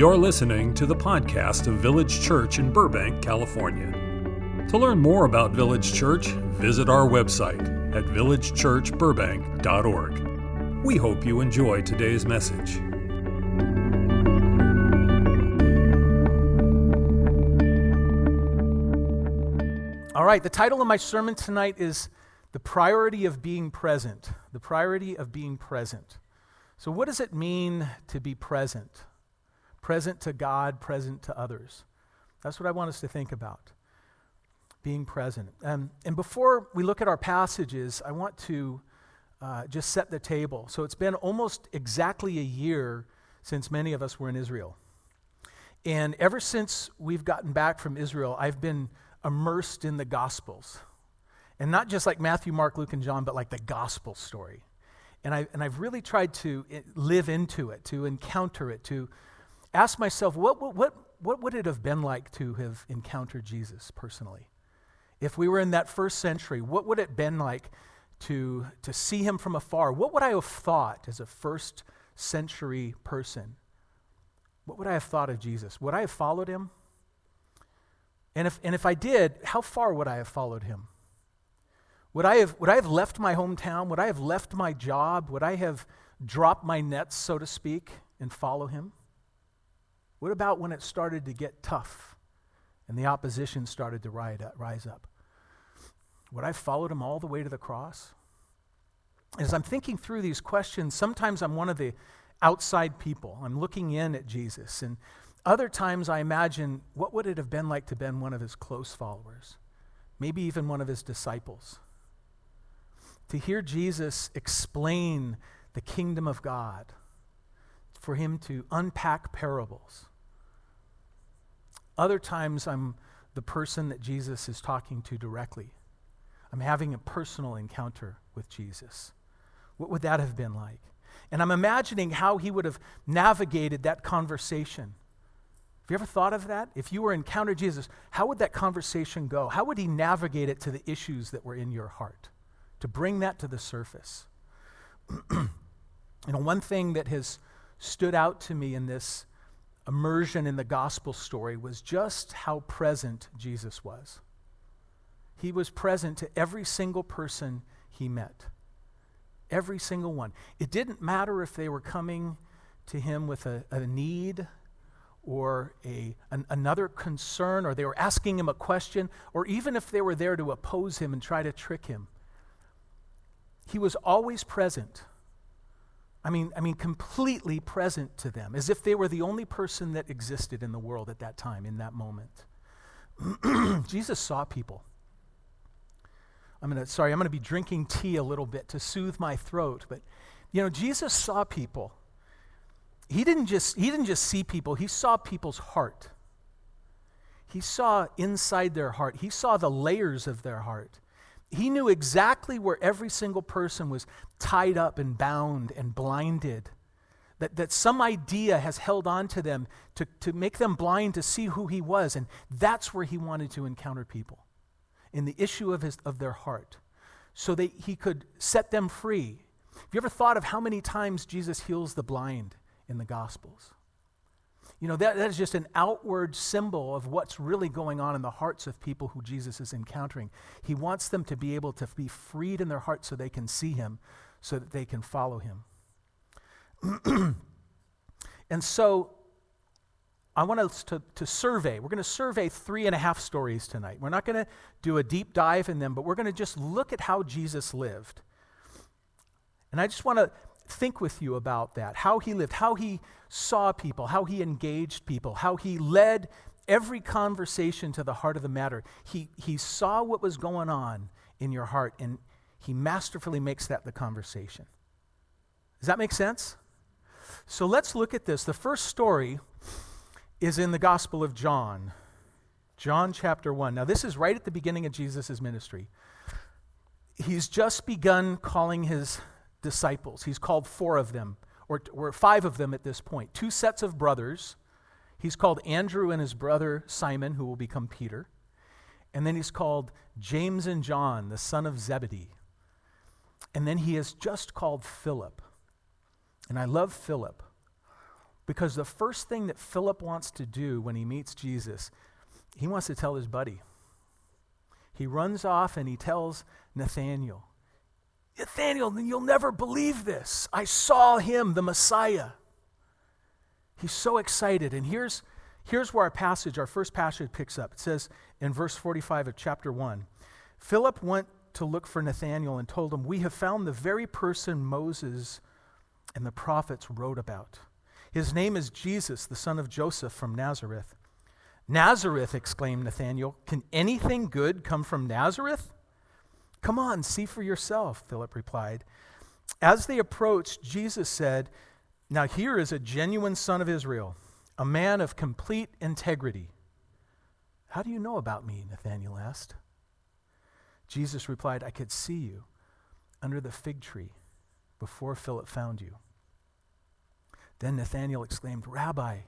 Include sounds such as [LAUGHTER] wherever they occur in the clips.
You're listening to the podcast of Village Church in Burbank, California. To learn more about Village Church, visit our website at villagechurchburbank.org. We hope you enjoy today's message. All right, the title of my sermon tonight is The Priority of Being Present. The Priority of Being Present. So, what does it mean to be present? Present to God, present to others. That's what I want us to think about being present. Um, and before we look at our passages, I want to uh, just set the table. So it's been almost exactly a year since many of us were in Israel. And ever since we've gotten back from Israel, I've been immersed in the Gospels. And not just like Matthew, Mark, Luke, and John, but like the Gospel story. And, I, and I've really tried to eh, live into it, to encounter it, to ask myself, what, what, what, what would it have been like to have encountered Jesus personally? If we were in that first century, what would it have been like to, to see him from afar? What would I have thought as a first century person? What would I have thought of Jesus? Would I have followed him? And if, and if I did, how far would I have followed him? Would I, have, would I have left my hometown? Would I have left my job? Would I have dropped my nets, so to speak, and follow him? What about when it started to get tough and the opposition started to rise up? Would I followed him all the way to the cross? As I'm thinking through these questions, sometimes I'm one of the outside people. I'm looking in at Jesus. And other times I imagine what would it have been like to been one of his close followers? Maybe even one of his disciples. To hear Jesus explain the kingdom of God, for him to unpack parables, other times, I'm the person that Jesus is talking to directly. I'm having a personal encounter with Jesus. What would that have been like? And I'm imagining how he would have navigated that conversation. Have you ever thought of that? If you were encountered Jesus, how would that conversation go? How would he navigate it to the issues that were in your heart? To bring that to the surface. [CLEARS THROAT] you know, one thing that has stood out to me in this immersion in the gospel story was just how present Jesus was. He was present to every single person he met. Every single one. It didn't matter if they were coming to him with a, a need or a, an, another concern, or they were asking him a question, or even if they were there to oppose him and try to trick him. He was always present I mean, I mean, completely present to them, as if they were the only person that existed in the world at that time, in that moment. [CLEARS THROAT] Jesus saw people. I'm gonna, sorry, I'm gonna be drinking tea a little bit to soothe my throat, but you know, Jesus saw people. He didn't just, he didn't just see people, he saw people's heart. He saw inside their heart. He saw the layers of their heart. He knew exactly where every single person was tied up and bound and blinded. That, that some idea has held on to them to, to make them blind to see who he was. And that's where he wanted to encounter people, in the issue of, his, of their heart, so that he could set them free. Have you ever thought of how many times Jesus heals the blind in the Gospels? You know, that, that is just an outward symbol of what's really going on in the hearts of people who Jesus is encountering. He wants them to be able to be freed in their hearts so they can see him, so that they can follow him. [CLEARS THROAT] and so I want us to, to survey. We're going to survey three and a half stories tonight. We're not going to do a deep dive in them, but we're going to just look at how Jesus lived. And I just want to think with you about that how he lived, how he saw people, how he engaged people, how he led every conversation to the heart of the matter. He, he saw what was going on in your heart, and he masterfully makes that the conversation. Does that make sense? So let's look at this. The first story is in the Gospel of John, John chapter 1. Now, this is right at the beginning of Jesus' ministry. He's just begun calling his disciples. He's called four of them, or, or five of them at this point. Two sets of brothers. He's called Andrew and his brother Simon, who will become Peter. And then he's called James and John, the son of Zebedee. And then he has just called Philip. And I love Philip Because the first thing that Philip wants to do when he meets Jesus, he wants to tell his buddy. He runs off and he tells Nathanael, Nathanael, you'll never believe this. I saw him, the Messiah. He's so excited. And here's, here's where our passage, our first passage, picks up. It says in verse 45 of chapter 1 Philip went to look for Nathanael and told him, We have found the very person Moses and the prophets wrote about. His name is Jesus, the son of Joseph from Nazareth. Nazareth, exclaimed Nathanael. Can anything good come from Nazareth? Come on, see for yourself, Philip replied. As they approached, Jesus said, Now here is a genuine son of Israel, a man of complete integrity. How do you know about me? Nathanael asked. Jesus replied, I could see you under the fig tree before Philip found you. Then Nathanael exclaimed, Rabbi,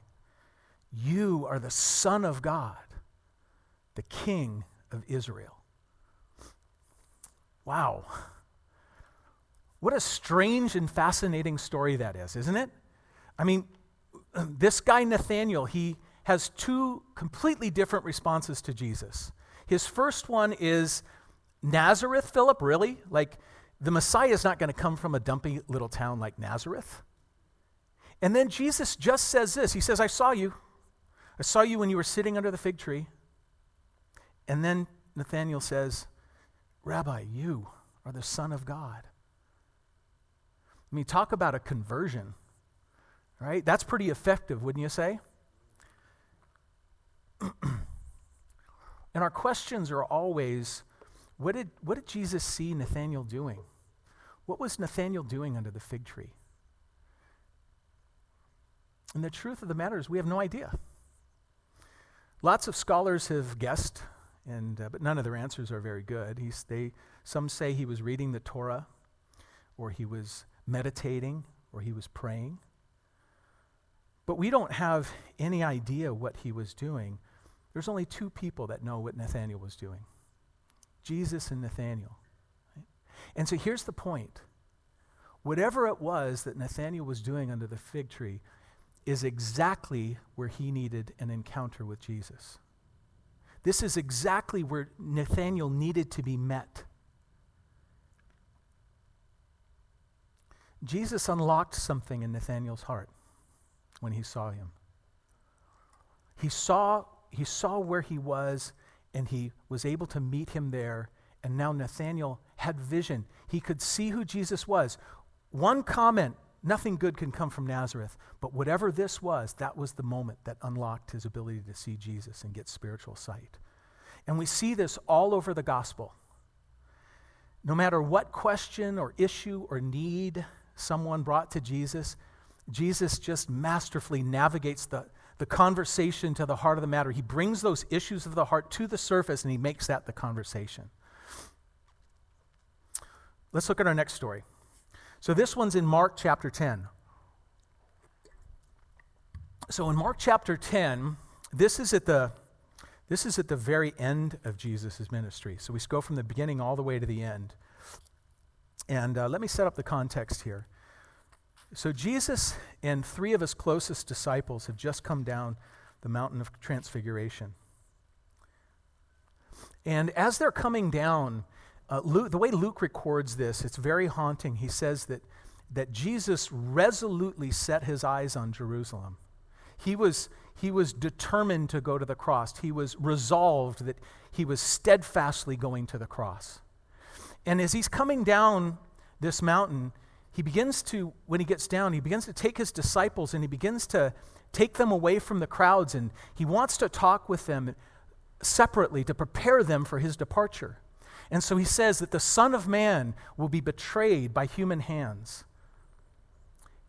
you are the Son of God, the King of Israel. Wow. What a strange and fascinating story that is, isn't it? I mean, this guy Nathanael, he has two completely different responses to Jesus. His first one is Nazareth, Philip, really? Like, the Messiah is not going to come from a dumpy little town like Nazareth. And then Jesus just says this He says, I saw you. I saw you when you were sitting under the fig tree. And then Nathanael says, Rabbi, you are the Son of God. I mean, talk about a conversion, right? That's pretty effective, wouldn't you say? [CLEARS THROAT] and our questions are always what did, what did Jesus see Nathanael doing? What was Nathanael doing under the fig tree? And the truth of the matter is, we have no idea. Lots of scholars have guessed and, uh, but none of their answers are very good. He's, they, some say he was reading the Torah, or he was meditating, or he was praying. But we don't have any idea what he was doing. There's only two people that know what Nathanael was doing Jesus and Nathanael. Right? And so here's the point whatever it was that Nathanael was doing under the fig tree is exactly where he needed an encounter with Jesus. This is exactly where Nathanael needed to be met. Jesus unlocked something in Nathanael's heart when he saw him. He saw, he saw where he was, and he was able to meet him there. And now Nathanael had vision. He could see who Jesus was. One comment nothing good can come from Nazareth, but whatever this was, that was the moment that unlocked his ability to see Jesus and get spiritual sight. And we see this all over the gospel. No matter what question or issue or need someone brought to Jesus, Jesus just masterfully navigates the, the conversation to the heart of the matter. He brings those issues of the heart to the surface and he makes that the conversation. Let's look at our next story. So this one's in Mark chapter 10. So in Mark chapter 10, this is at the this is at the very end of Jesus' ministry. So we go from the beginning all the way to the end. And uh, let me set up the context here. So Jesus and three of his closest disciples have just come down the mountain of transfiguration. And as they're coming down, uh, Luke, the way Luke records this, it's very haunting. He says that, that Jesus resolutely set his eyes on Jerusalem. He was, he was determined to go to the cross. He was resolved that he was steadfastly going to the cross. And as he's coming down this mountain, he begins to, when he gets down, he begins to take his disciples and he begins to take them away from the crowds and he wants to talk with them separately to prepare them for his departure. And so he says that the Son of Man will be betrayed by human hands,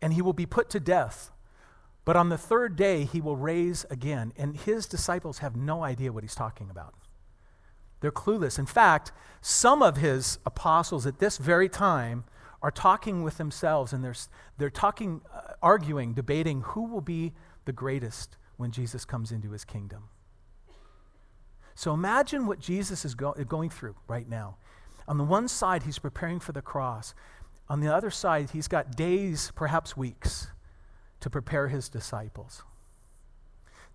and he will be put to death. But on the third day, he will raise again. And his disciples have no idea what he's talking about. They're clueless. In fact, some of his apostles at this very time are talking with themselves and they're, they're talking, uh, arguing, debating who will be the greatest when Jesus comes into his kingdom. So imagine what Jesus is go- going through right now. On the one side, he's preparing for the cross. On the other side, he's got days, perhaps weeks, to prepare his disciples.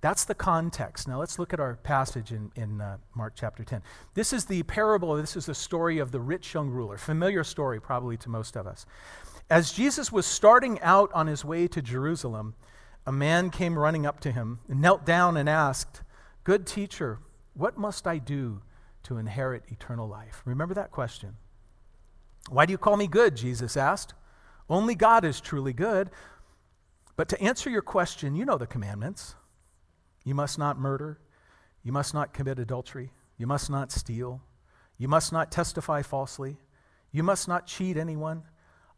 That's the context. Now let's look at our passage in, in uh, Mark chapter 10. This is the parable, this is the story of the rich young ruler. Familiar story, probably to most of us. As Jesus was starting out on his way to Jerusalem, a man came running up to him, knelt down, and asked, Good teacher, what must I do to inherit eternal life? Remember that question. Why do you call me good? Jesus asked. Only God is truly good. But to answer your question, you know the commandments. You must not murder. You must not commit adultery. You must not steal. You must not testify falsely. You must not cheat anyone.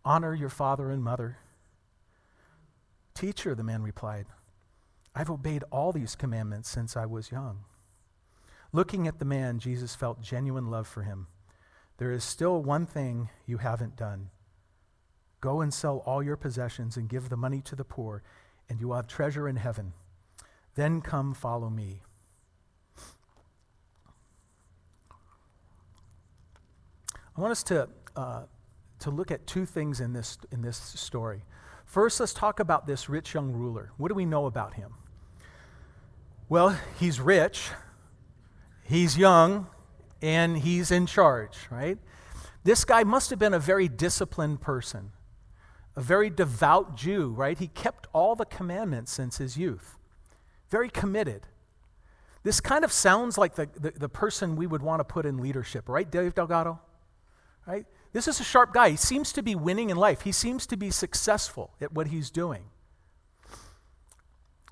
Honor your father and mother. Teacher, the man replied, I've obeyed all these commandments since I was young. Looking at the man, Jesus felt genuine love for him. There is still one thing you haven't done. Go and sell all your possessions and give the money to the poor, and you will have treasure in heaven. Then come follow me. I want us to, uh, to look at two things in this, in this story. First, let's talk about this rich young ruler. What do we know about him? Well, he's rich, he's young, and he's in charge, right? This guy must have been a very disciplined person, a very devout Jew, right? He kept all the commandments since his youth very committed. This kind of sounds like the, the, the, person we would want to put in leadership, right, Dave Delgado? Right? This is a sharp guy. He seems to be winning in life, he seems to be successful at what he's doing.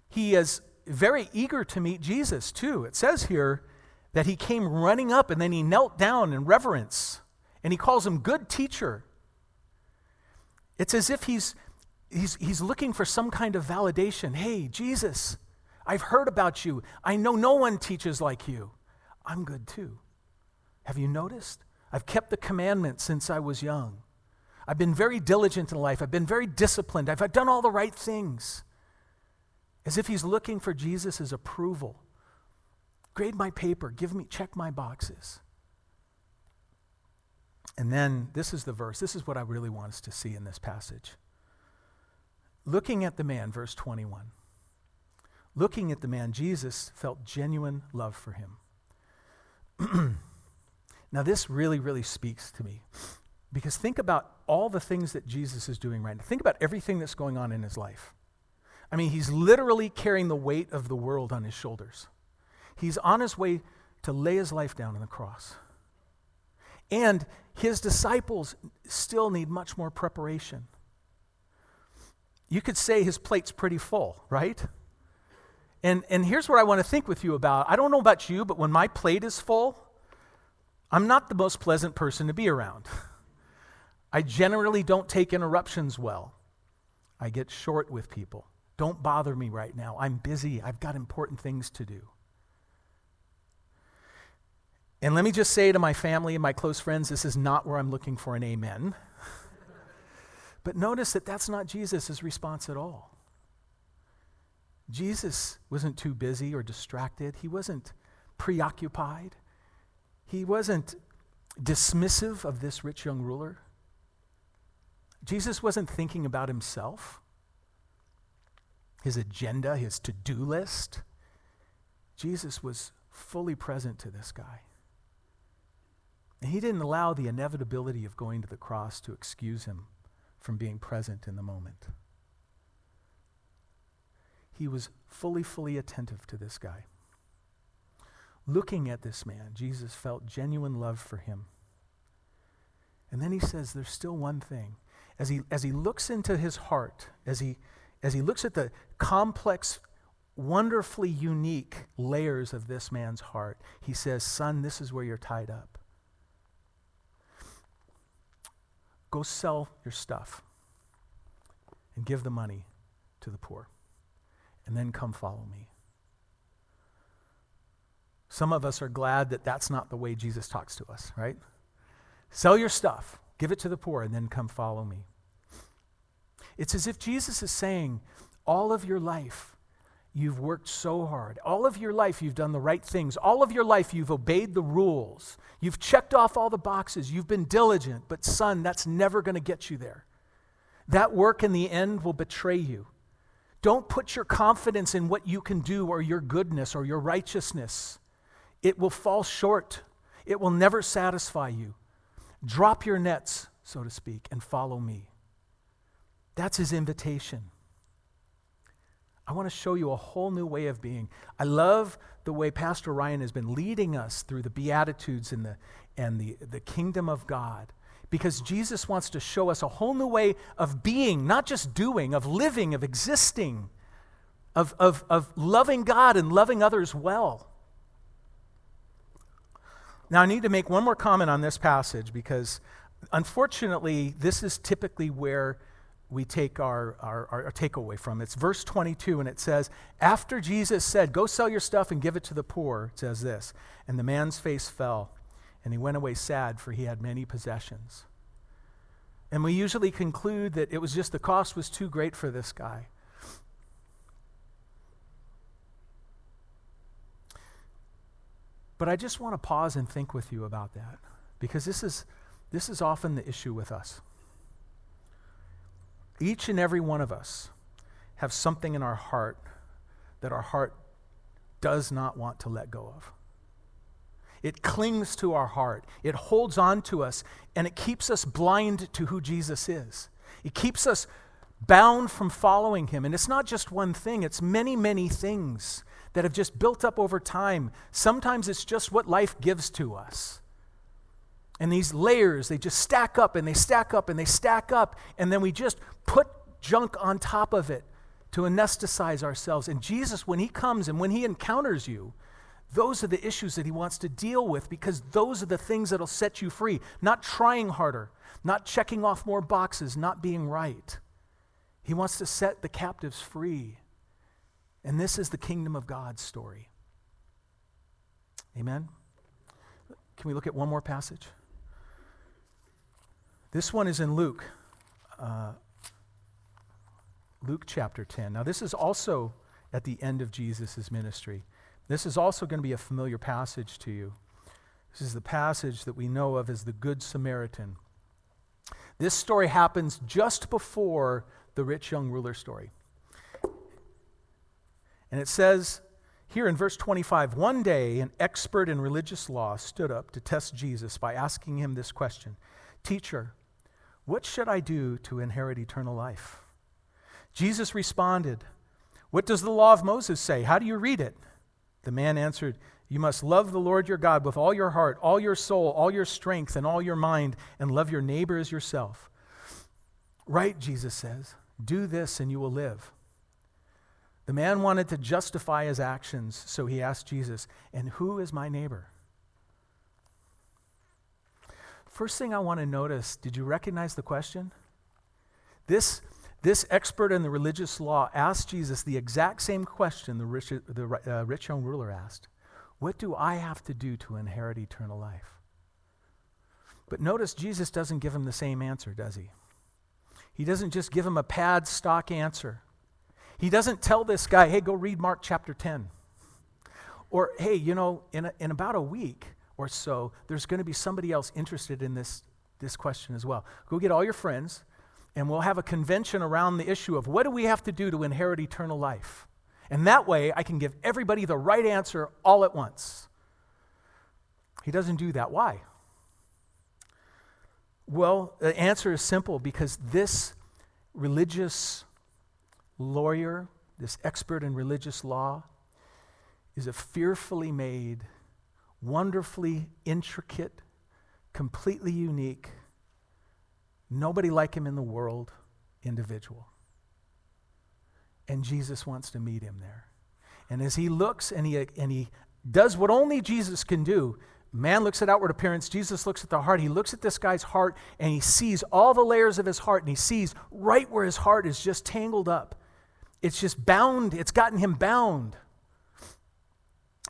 He is very eager to meet Jesus, too. It says here that he came running up and then he knelt down in reverence and he calls him good teacher. It's as if he's, he's, he's looking for some kind of validation. Hey, Jesus, I've heard about you. I know no one teaches like you. I'm good too. Have you noticed? I've kept the commandments since I was young. I've been very diligent in life. I've been very disciplined. I've, I've done all the right things. As if he's looking for Jesus' approval. Grade my paper, give me, check my boxes. And then this is the verse. This is what I really want us to see in this passage. Looking at the man, verse 21. Looking at the man, Jesus felt genuine love for him. [CLEARS THROAT] now, this really, really speaks to me because think about all the things that Jesus is doing right now. Think about everything that's going on in his life. I mean, he's literally carrying the weight of the world on his shoulders. He's on his way to lay his life down on the cross. And his disciples still need much more preparation. You could say his plate's pretty full, right? And, and here's what I want to think with you about. I don't know about you, but when my plate is full, I'm not the most pleasant person to be around. [LAUGHS] I generally don't take interruptions well. I get short with people. Don't bother me right now. I'm busy. I've got important things to do. And let me just say to my family and my close friends this is not where I'm looking for an amen. [LAUGHS] but notice that that's not Jesus' response at all. Jesus wasn't too busy or distracted. He wasn't preoccupied. He wasn't dismissive of this rich young ruler. Jesus wasn't thinking about himself, his agenda, his to do list. Jesus was fully present to this guy. And he didn't allow the inevitability of going to the cross to excuse him from being present in the moment he was fully, fully attentive to this guy. Looking at this man, Jesus felt genuine love for him. And then he says, There's still one thing. As he, as he looks into his heart, as he, as he looks at the complex, wonderfully unique layers of this man's heart, he says, Son, this is where you're tied up. Go sell your stuff and give the money to the poor and then come follow me. Some of us are glad that that's not the way Jesus talks to us, right? Sell your stuff, give it to the poor, and then come follow me. It's as if Jesus is saying, all of your life, you've worked so hard. All of your life, you've done the right things. All of your life, you've obeyed the rules. You've checked off all the boxes. You've been diligent. But, son, that's never going to get you there. That work in the end will betray you. Don't put your confidence in what you can do or your goodness or your righteousness. It will fall short, it will never satisfy you. Drop your nets, so to speak, and follow me. That's his invitation. I want to show you a whole new way of being. I love the way Pastor Ryan has been leading us through the Beatitudes and the, and the, the kingdom of God because Jesus wants to show us a whole new way of being, not just doing, of living, of existing, of, of, of loving God and loving others well. Now, I need to make one more comment on this passage because unfortunately, this is typically where we take our, our, our, takeaway from. It's verse 22, and it says, After Jesus said, Go sell your stuff and give it to the poor, it says this, and the man's face fell, and he went away sad, for he had many possessions. And we usually conclude that it was just the cost was too great for this guy. But I just want to pause and think with you about that because this is, this is often the issue with us. Each and every one of us have something in our heart that our heart does not want to let go of. It clings to our heart, it holds on to us, and it keeps us blind to who Jesus is. It keeps us bound from following him. And it's not just one thing, it's many, many things that have just built up over time. Sometimes it's just what life gives to us. And these layers, they just stack up and they stack up and they stack up, and then we just put junk on top of it to anesthetize ourselves. And Jesus, when He comes and when He encounters you, those are the issues that He wants to deal with because those are the things that'll set you free. Not trying harder, not checking off more boxes, not being right. He wants to set the captives free. And this is the kingdom of God story. Amen? Can we look at one more passage? This one is in Luke, uh, Luke chapter 10. Now, this is also at the end of Jesus' ministry. This is also going to be a familiar passage to you. This is the passage that we know of as the Good Samaritan. This story happens just before the rich young ruler story. And it says here in verse 25 One day, an expert in religious law stood up to test Jesus by asking him this question Teacher, what should I do to inherit eternal life? Jesus responded, What does the law of Moses say? How do you read it? The man answered, You must love the Lord your God with all your heart, all your soul, all your strength, and all your mind, and love your neighbor as yourself. Right, Jesus says, do this and you will live. The man wanted to justify his actions, so he asked Jesus, And who is my neighbor? First thing I want to notice did you recognize the question? This, this expert in the religious law asked Jesus the exact same question the rich, the uh, rich young ruler asked What do I have to do to inherit eternal life? But notice Jesus doesn't give him the same answer, does he? He doesn't just give him a pad stock answer. He doesn't tell this guy, hey, go read Mark chapter 10. Or, hey, you know, in, a, in about a week, or so, there's going to be somebody else interested in this, this question as well. Go get all your friends, and we'll have a convention around the issue of what do we have to do to inherit eternal life? And that way, I can give everybody the right answer all at once. He doesn't do that. Why? Well, the answer is simple because this religious lawyer, this expert in religious law, is a fearfully made wonderfully intricate, completely unique, nobody like him in the world individual. And Jesus wants to meet him there. And as he looks and he, and he does what only Jesus can do, man looks at outward appearance, Jesus looks at the heart. He looks at this guy's heart and he sees all the layers of his heart and he sees right where his heart is just tangled up. It's just bound, it's gotten him bound.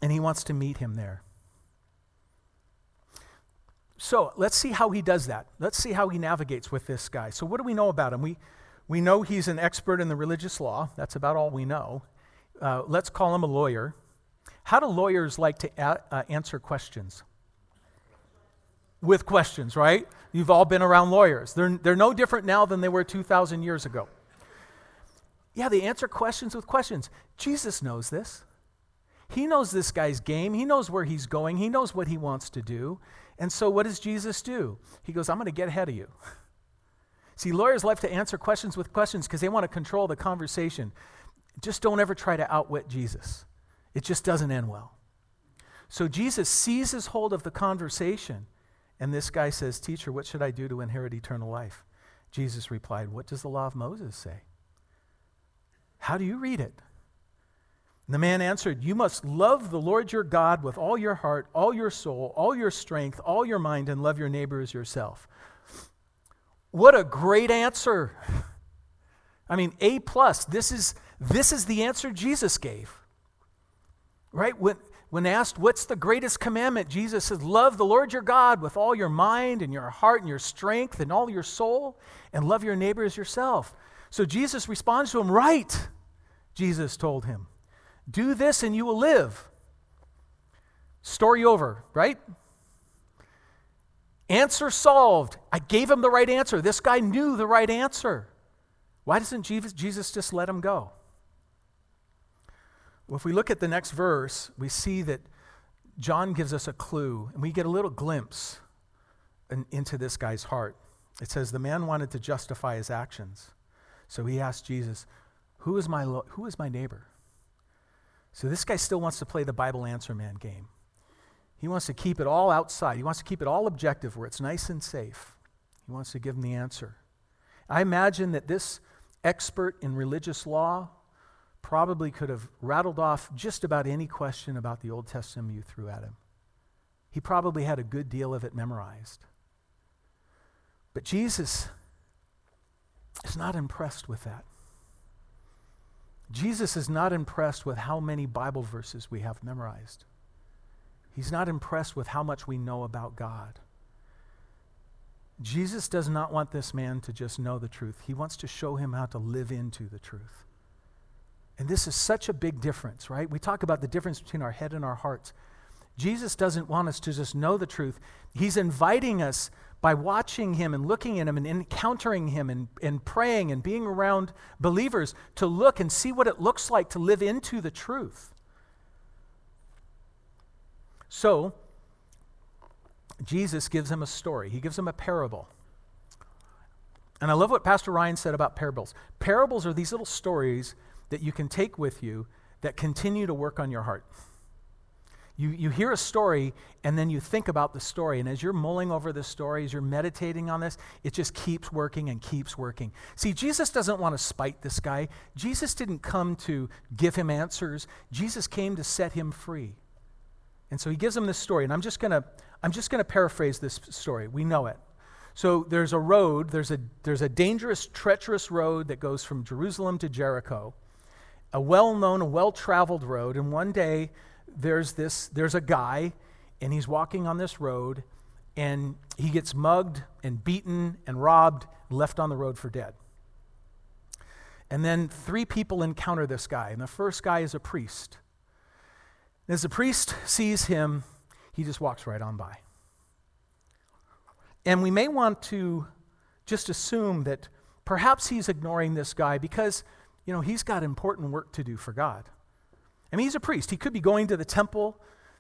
And he wants to meet him there. So let's see how he does that. Let's see how he navigates with this guy. So, what do we know about him? We, we know he's an expert in the religious law. That's about all we know. Uh, let's call him a lawyer. How do lawyers like to a- uh, answer questions? With questions, right? You've all been around lawyers. They're, they're no different now than they were 2,000 years ago. Yeah, they answer questions with questions. Jesus knows this. He knows this guy's game. He knows where he's going. He knows what he wants to do. And so, what does Jesus do? He goes, I'm going to get ahead of you. [LAUGHS] See, lawyers like to answer questions with questions because they want to control the conversation. Just don't ever try to outwit Jesus, it just doesn't end well. So, Jesus seizes hold of the conversation, and this guy says, Teacher, what should I do to inherit eternal life? Jesus replied, What does the law of Moses say? How do you read it? And the man answered, You must love the Lord your God with all your heart, all your soul, all your strength, all your mind, and love your neighbor as yourself. What a great answer. I mean, A plus. This is, this is the answer Jesus gave. Right? When, when asked, What's the greatest commandment? Jesus says, Love the Lord your God with all your mind and your heart and your strength and all your soul, and love your neighbor as yourself. So Jesus responds to him, Right, Jesus told him. Do this and you will live. Story over, right? Answer solved. I gave him the right answer. This guy knew the right answer. Why doesn't Jesus just let him go? Well, if we look at the next verse, we see that John gives us a clue, and we get a little glimpse in, into this guy's heart. It says, The man wanted to justify his actions. So he asked Jesus, Who is my, lo- who is my neighbor? So this guy still wants to play the Bible answer man game. He wants to keep it all outside. He wants to keep it all objective where it's nice and safe. He wants to give him the answer. I imagine that this expert in religious law probably could have rattled off just about any question about the Old Testament you threw at him. He probably had a good deal of it memorized. But Jesus is not impressed with that. Jesus is not impressed with how many Bible verses we have memorized. He's not impressed with how much we know about God. Jesus does not want this man to just know the truth. He wants to show him how to live into the truth. And this is such a big difference, right? We talk about the difference between our head and our hearts. Jesus doesn't want us to just know the truth. He's inviting us by watching him and looking at him and encountering him and, and praying and being around believers to look and see what it looks like to live into the truth. So, Jesus gives him a story, he gives him a parable. And I love what Pastor Ryan said about parables. Parables are these little stories that you can take with you that continue to work on your heart. You, you hear a story and then you think about the story. And as you're mulling over the story, as you're meditating on this, it just keeps working and keeps working. See, Jesus doesn't want to spite this guy. Jesus didn't come to give him answers, Jesus came to set him free. And so he gives him this story. And I'm just going to I'm just going to paraphrase this story. We know it. So there's a road, there's a, there's a dangerous, treacherous road that goes from Jerusalem to Jericho, a well known, a well traveled road. And one day, there's this there's a guy and he's walking on this road and he gets mugged and beaten and robbed left on the road for dead. And then three people encounter this guy and the first guy is a priest. And as the priest sees him he just walks right on by. And we may want to just assume that perhaps he's ignoring this guy because you know he's got important work to do for god I mean, he's a priest. He could be going to the temple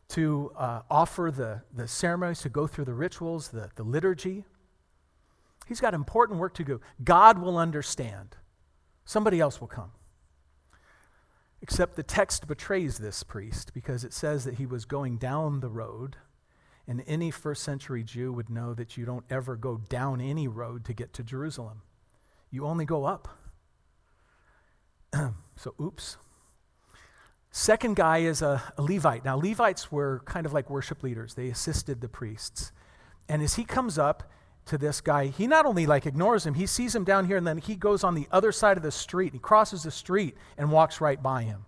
to uh, offer the, the ceremonies, to go through the rituals, the, the liturgy. He's got important work to do. God will understand. Somebody else will come. Except the text betrays this priest because it says that he was going down the road. And any first century Jew would know that you don't ever go down any road to get to Jerusalem, you only go up. [CLEARS THROAT] so, oops. Second guy is a, a, Levite. Now, Levites were kind of like worship leaders, they assisted the priests. And as he comes up to this guy, he not only like ignores him, he sees him down here, and then he goes on the other side of the street. He crosses the street and walks right by him.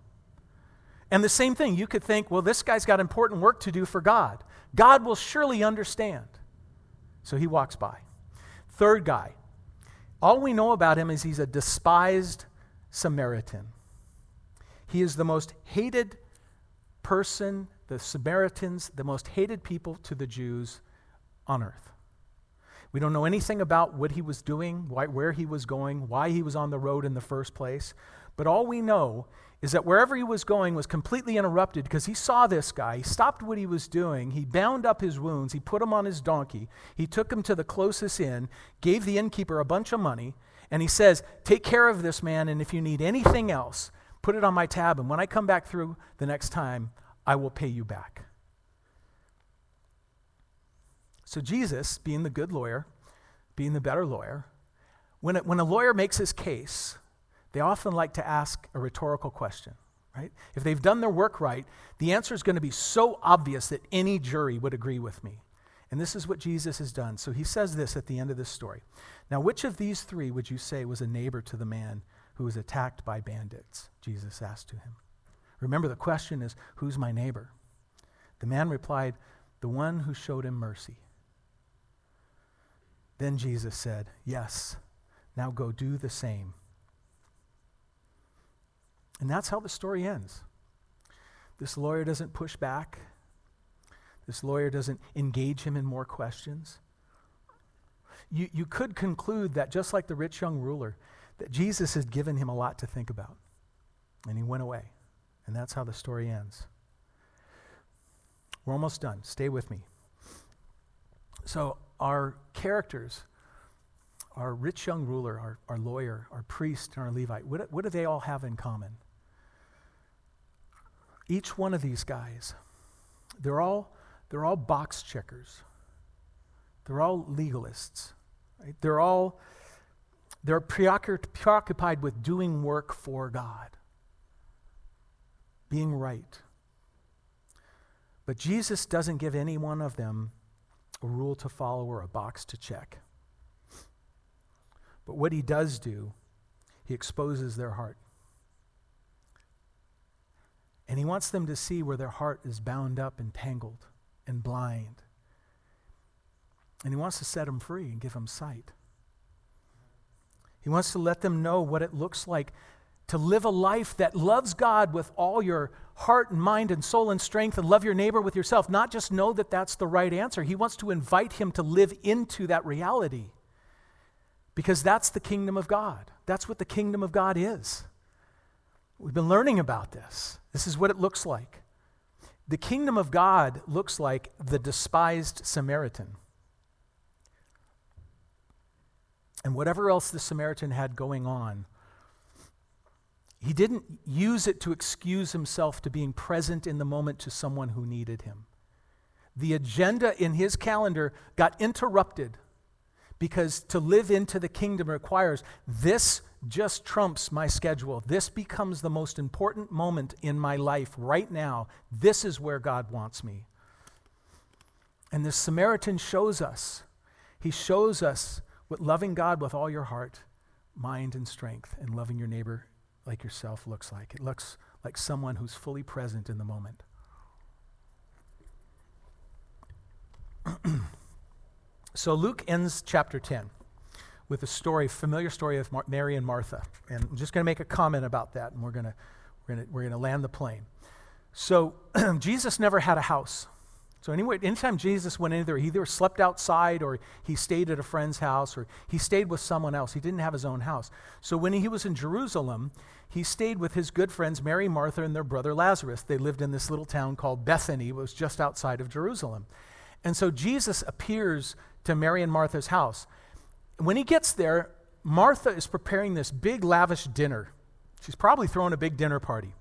And the same thing, you could think, well, this guy's got important work to do for God. God will surely understand. So he walks by. Third guy, all we know about him is he's a despised Samaritan. He is the most hated person, the Samaritans, the most hated people to the Jews on earth. We don't know anything about what he was doing, why, where he was going, why he was on the road in the first place. But all we know is that wherever he was going was completely interrupted because he saw this guy. He stopped what he was doing. He bound up his wounds. He put him on his donkey. He took him to the closest inn, gave the innkeeper a bunch of money, and he says, Take care of this man, and if you need anything else, put it on my tab, and when I come back through the next time, I will pay you back. So, Jesus, being the good lawyer, being the better lawyer, when, it, when a lawyer makes his case, they often like to ask a rhetorical question, right? If they've done their work right, the answer is going to be so obvious that any jury would agree with me. And this is what Jesus has done. So he says this at the end of this story. Now, which of these three would you say was a neighbor to the man who was attacked by bandits? Jesus asked to him. Remember, the question is, who's my neighbor? The man replied, the one who showed him mercy. Then Jesus said, Yes, now go do the same. And that's how the story ends. This lawyer doesn't push back. This lawyer doesn't engage him in more questions. You, you could conclude that just like the rich young ruler, that Jesus had given him a lot to think about. And he went away. And that's how the story ends. We're almost done. Stay with me. So, our characters, our rich young ruler, our, our lawyer, our priest, and our Levite, what, what do they all have in common? Each one of these guys, they're all, they're all box checkers. They're all legalists. Right? They're all they're preoccupied with doing work for God, being right. But Jesus doesn't give any one of them a rule to follow or a box to check. But what he does do, he exposes their heart. And he wants them to see where their heart is bound up and tangled and blind. And he wants to set them free and give them sight. He wants to let them know what it looks like to live a life that loves God with all your heart and mind and soul and strength and love your neighbor with yourself. Not just know that that's the right answer. He wants to invite him to live into that reality because that's the kingdom of God. That's what the kingdom of God is. We've been learning about this. This is what it looks like. The kingdom of God looks like the despised Samaritan. And whatever else the Samaritan had going on, he didn't use it to excuse himself to being present in the moment to someone who needed him. The agenda in his calendar got interrupted because to live into the kingdom requires this just trumps my schedule. This becomes the most important moment in my life right now. This is where God wants me. And the Samaritan shows us, he shows us what loving God with all your heart, mind, and strength, and loving your neighbor like yourself looks like. It looks like someone who's fully present in the moment. [CLEARS THROAT] so Luke ends chapter 10 with a story, familiar story of Mar- Mary and Martha. And I'm just going to make a comment about that, and we're going we're going we're to land the plane. So [CLEARS THROAT] Jesus never had a house. So anyway, anytime Jesus went in there, he either slept outside or he stayed at a friend's house or he stayed with someone else. He didn't have his own house. So when he was in Jerusalem, he stayed with his good friends Mary, Martha, and their brother Lazarus. They lived in this little town called Bethany, it was just outside of Jerusalem. And so Jesus appears to Mary and Martha's house when he gets there, Martha is preparing this big, lavish dinner. She's probably throwing a big dinner party.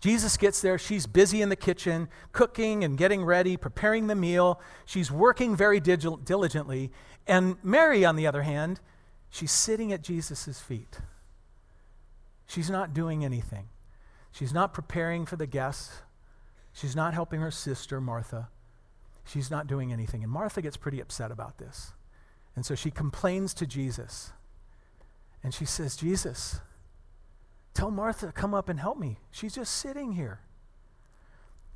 Jesus gets there. She's busy in the kitchen, cooking and getting ready, preparing the meal. She's working very dil- diligently. And Mary, on the other hand, she's sitting at Jesus' feet. She's not doing anything. She's not preparing for the guests. She's not helping her sister, Martha. She's not doing anything. And Martha gets pretty upset about this. And so she complains to Jesus. And she says, Jesus, tell Martha come up and help me. She's just sitting here.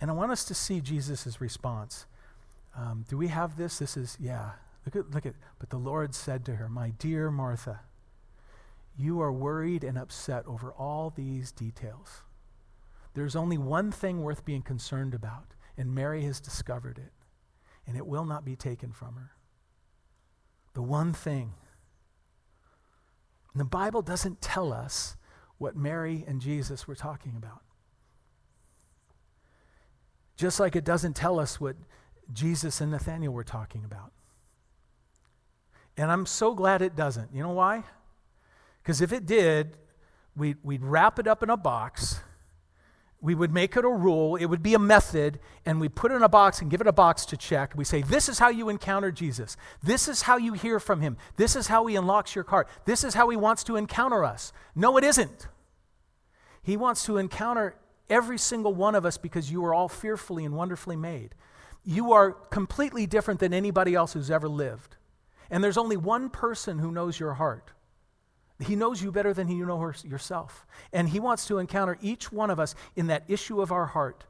And I want us to see Jesus' response. Um, do we have this? This is, yeah. Look at, look at, but the Lord said to her, My dear Martha, you are worried and upset over all these details. There's only one thing worth being concerned about, and Mary has discovered it, and it will not be taken from her the one thing. And the Bible doesn't tell us what Mary and Jesus were talking about. Just like it doesn't tell us what Jesus and Nathanael were talking about. And I'm so glad it doesn't. You know why? Because if it did, we'd, we'd wrap it up in a box we would make it a rule, it would be a method, and we put it in a box and give it a box to check. We say, This is how you encounter Jesus. This is how you hear from him. This is how he unlocks your heart. This is how he wants to encounter us. No, it isn't. He wants to encounter every single one of us because you are all fearfully and wonderfully made. You are completely different than anybody else who's ever lived. And there's only one person who knows your heart. He knows you better than you know yourself. And He wants to encounter each one of us in that issue of our heart,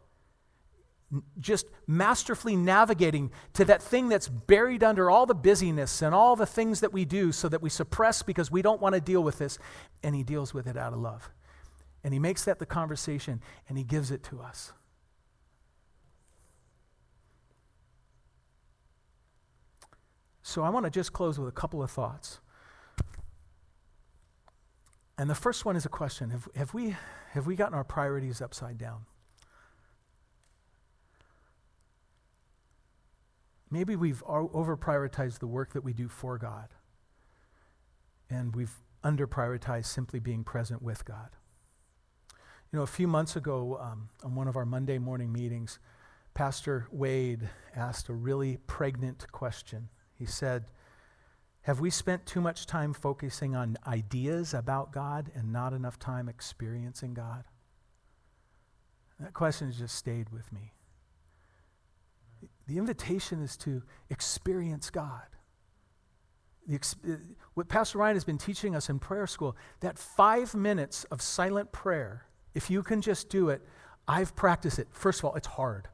just masterfully navigating to that thing that's buried under all the busyness and all the things that we do so that we suppress because we don't want to deal with this. And He deals with it out of love. And He makes that the conversation and He gives it to us. So I want to just close with a couple of thoughts. And the first one is a question Have, have, we, have we gotten our priorities upside down? Maybe we've over prioritized the work that we do for God, and we've under prioritized simply being present with God. You know, a few months ago, um, on one of our Monday morning meetings, Pastor Wade asked a really pregnant question. He said, have we spent too much time focusing on ideas about God and not enough time experiencing God? That question has just stayed with me. The invitation is to experience God. Ex- uh, what Pastor Ryan has been teaching us in prayer school, that five minutes of silent prayer, if you can just do it, I've practiced it. First of all, it's hard.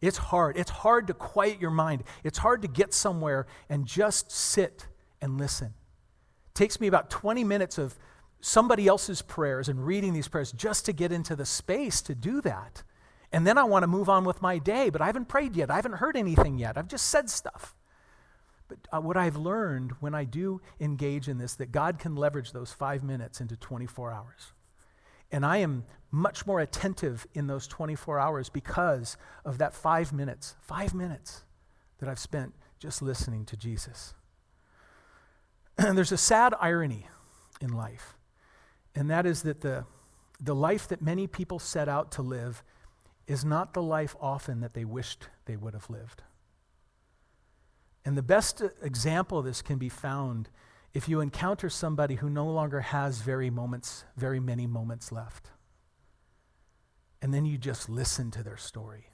It's hard. It's hard to quiet your mind. It's hard to get somewhere and just sit and listen. It takes me about 20 minutes of somebody else's prayers and reading these prayers just to get into the space to do that. And then I want to move on with my day, but I haven't prayed yet. I haven't heard anything yet. I've just said stuff. But uh, what I've learned when I do engage in this, that God can leverage those five minutes into 24 hours. And I am much more attentive in those 24 hours because of that five minutes, five minutes that I've spent just listening to Jesus. [CLEARS THROAT] there's a sad irony in life, and that is that the, the life that many people set out to live is not the life often that they wished they would have lived. And the best example of this can be found if you encounter somebody who no longer has very moments, very many moments left. And then you just listen to their story.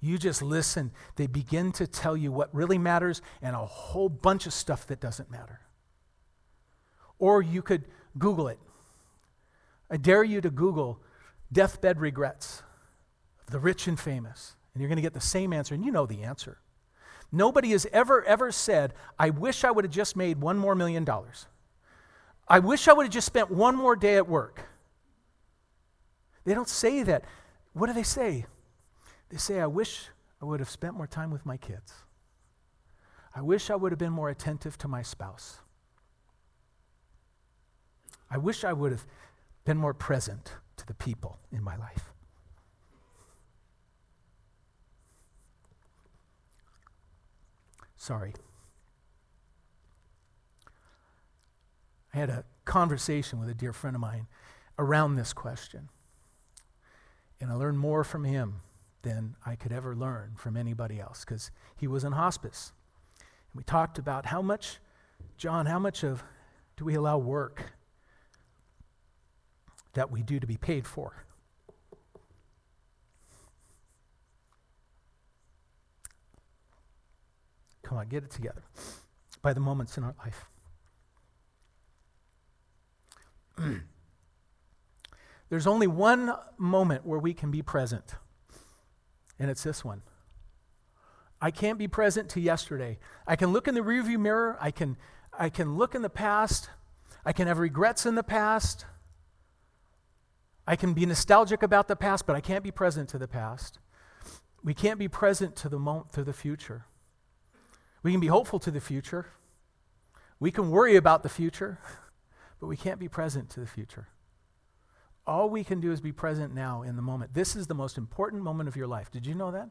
You just listen. They begin to tell you what really matters and a whole bunch of stuff that doesn't matter. Or you could Google it. I dare you to Google deathbed regrets of the rich and famous, and you're going to get the same answer, and you know the answer. Nobody has ever, ever said, I wish I would have just made one more million dollars. I wish I would have just spent one more day at work. They don't say that. What do they say? They say, I wish I would have spent more time with my kids. I wish I would have been more attentive to my spouse. I wish I would have been more present to the people in my life. Sorry. I had a conversation with a dear friend of mine around this question. And I learned more from him than I could ever learn from anybody else because he was in hospice. And we talked about how much, John, how much of do we allow work that we do to be paid for? Come on, get it together by the moments in our life. [CLEARS THROAT] There's only one moment where we can be present and it's this one. I can't be present to yesterday. I can look in the rearview mirror. I can, I can look in the past. I can have regrets in the past. I can be nostalgic about the past, but I can't be present to the past. We can't be present to the to the future. We can be hopeful to the future. We can worry about the future, [LAUGHS] but we can't be present to the future. All we can do is be present now in the moment. This is the most important moment of your life. Did you know that?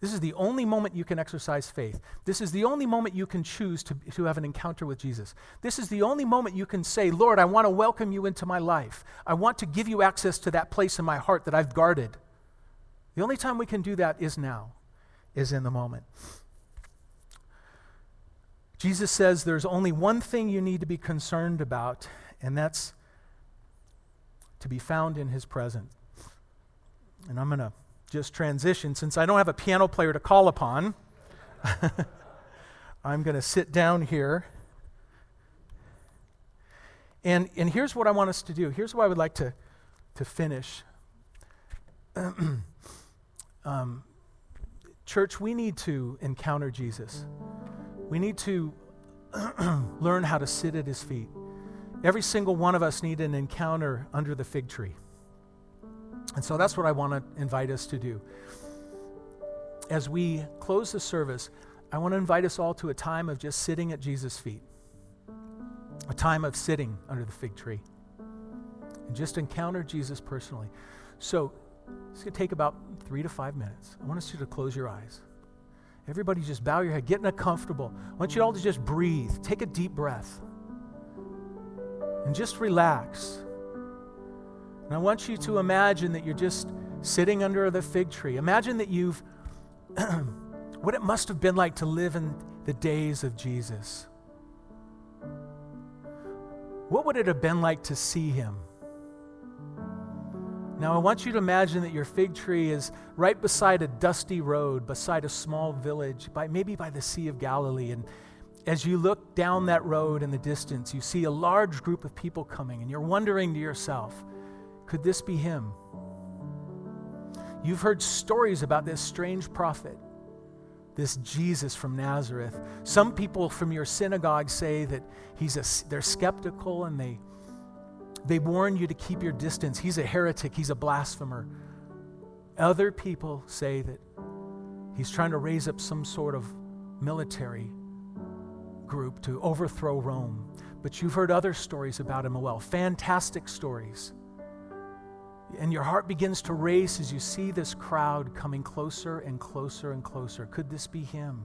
This is the only moment you can exercise faith. This is the only moment you can choose to, to have an encounter with Jesus. This is the only moment you can say, Lord, I want to welcome you into my life. I want to give you access to that place in my heart that I've guarded. The only time we can do that is now, is in the moment. Jesus says there's only one thing you need to be concerned about, and that's to be found in his presence. And I'm going to just transition, since I don't have a piano player to call upon, [LAUGHS] I'm going to sit down here. And, and here's what I want us to do. Here's what I would like to, to finish. [CLEARS THROAT] um, church, we need to encounter Jesus. We need to [CLEARS THROAT] learn how to sit at his feet. Every single one of us need an encounter under the fig tree. And so that's what I want to invite us to do. As we close the service, I want to invite us all to a time of just sitting at Jesus' feet, a time of sitting under the fig tree, and just encounter Jesus personally. So it's going to take about three to five minutes. I want us you to close your eyes. Everybody just bow your head, get in a comfortable. I want you all to just breathe, take a deep breath, and just relax. And I want you to imagine that you're just sitting under the fig tree. Imagine that you've, [CLEARS THROAT] what it must have been like to live in the days of Jesus. What would it have been like to see him? Now, I want you to imagine that your fig tree is right beside a dusty road, beside a small village, by, maybe by the Sea of Galilee. And as you look down that road in the distance, you see a large group of people coming, and you're wondering to yourself, could this be him? You've heard stories about this strange prophet, this Jesus from Nazareth. Some people from your synagogue say that he's a, they're skeptical and they, they warn you to keep your distance. He's a heretic, he's a blasphemer. Other people say that he's trying to raise up some sort of military group to overthrow Rome. But you've heard other stories about him as well, fantastic stories. And your heart begins to race as you see this crowd coming closer and closer and closer. Could this be him?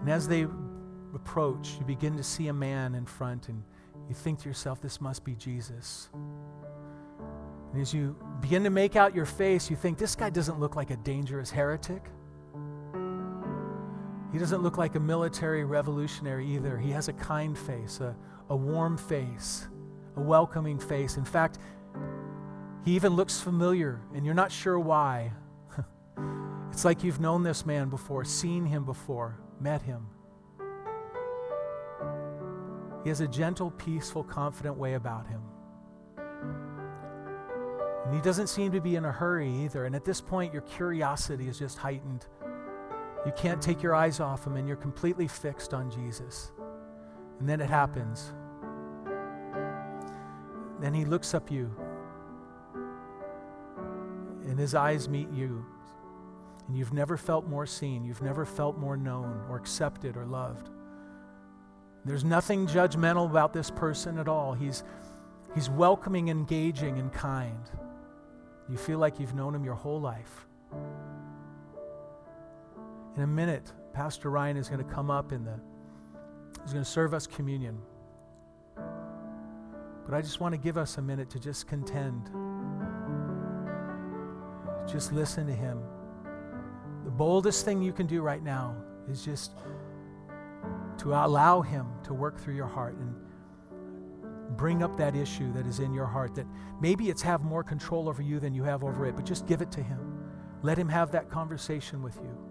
And as they approach, you begin to see a man in front, and you think to yourself, this must be Jesus. And as you begin to make out your face, you think, this guy doesn't look like a dangerous heretic. He doesn't look like a military revolutionary either. He has a kind face, a, a warm face a welcoming face. In fact, he even looks familiar, and you're not sure why. [LAUGHS] it's like you've known this man before, seen him before, met him. He has a gentle, peaceful, confident way about him. And he doesn't seem to be in a hurry either. And at this point, your curiosity is just heightened. You can't take your eyes off him, and you're completely fixed on Jesus. And then it happens. Then he looks up you, and his eyes meet you. And you've never felt more seen, you've never felt more known or accepted or loved. There's nothing judgmental about this person at all. He's, he's welcoming, engaging, and kind. You feel like you've known him your whole life. In a minute, Pastor Ryan is going to come up and he's going to serve us communion. But I just want to give us a minute to just contend. Just listen to Him. The boldest thing you can do right now is just to allow Him to work through your heart and bring up that issue that is in your heart that maybe it's have more control over you than you have over it, but just give it to Him. Let Him have that conversation with you.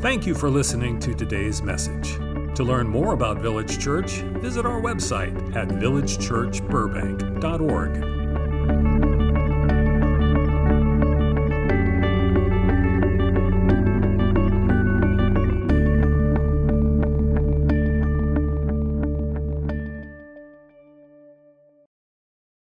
Thank you for listening to today's message. To learn more about Village Church, visit our website at villagechurchburbank.org.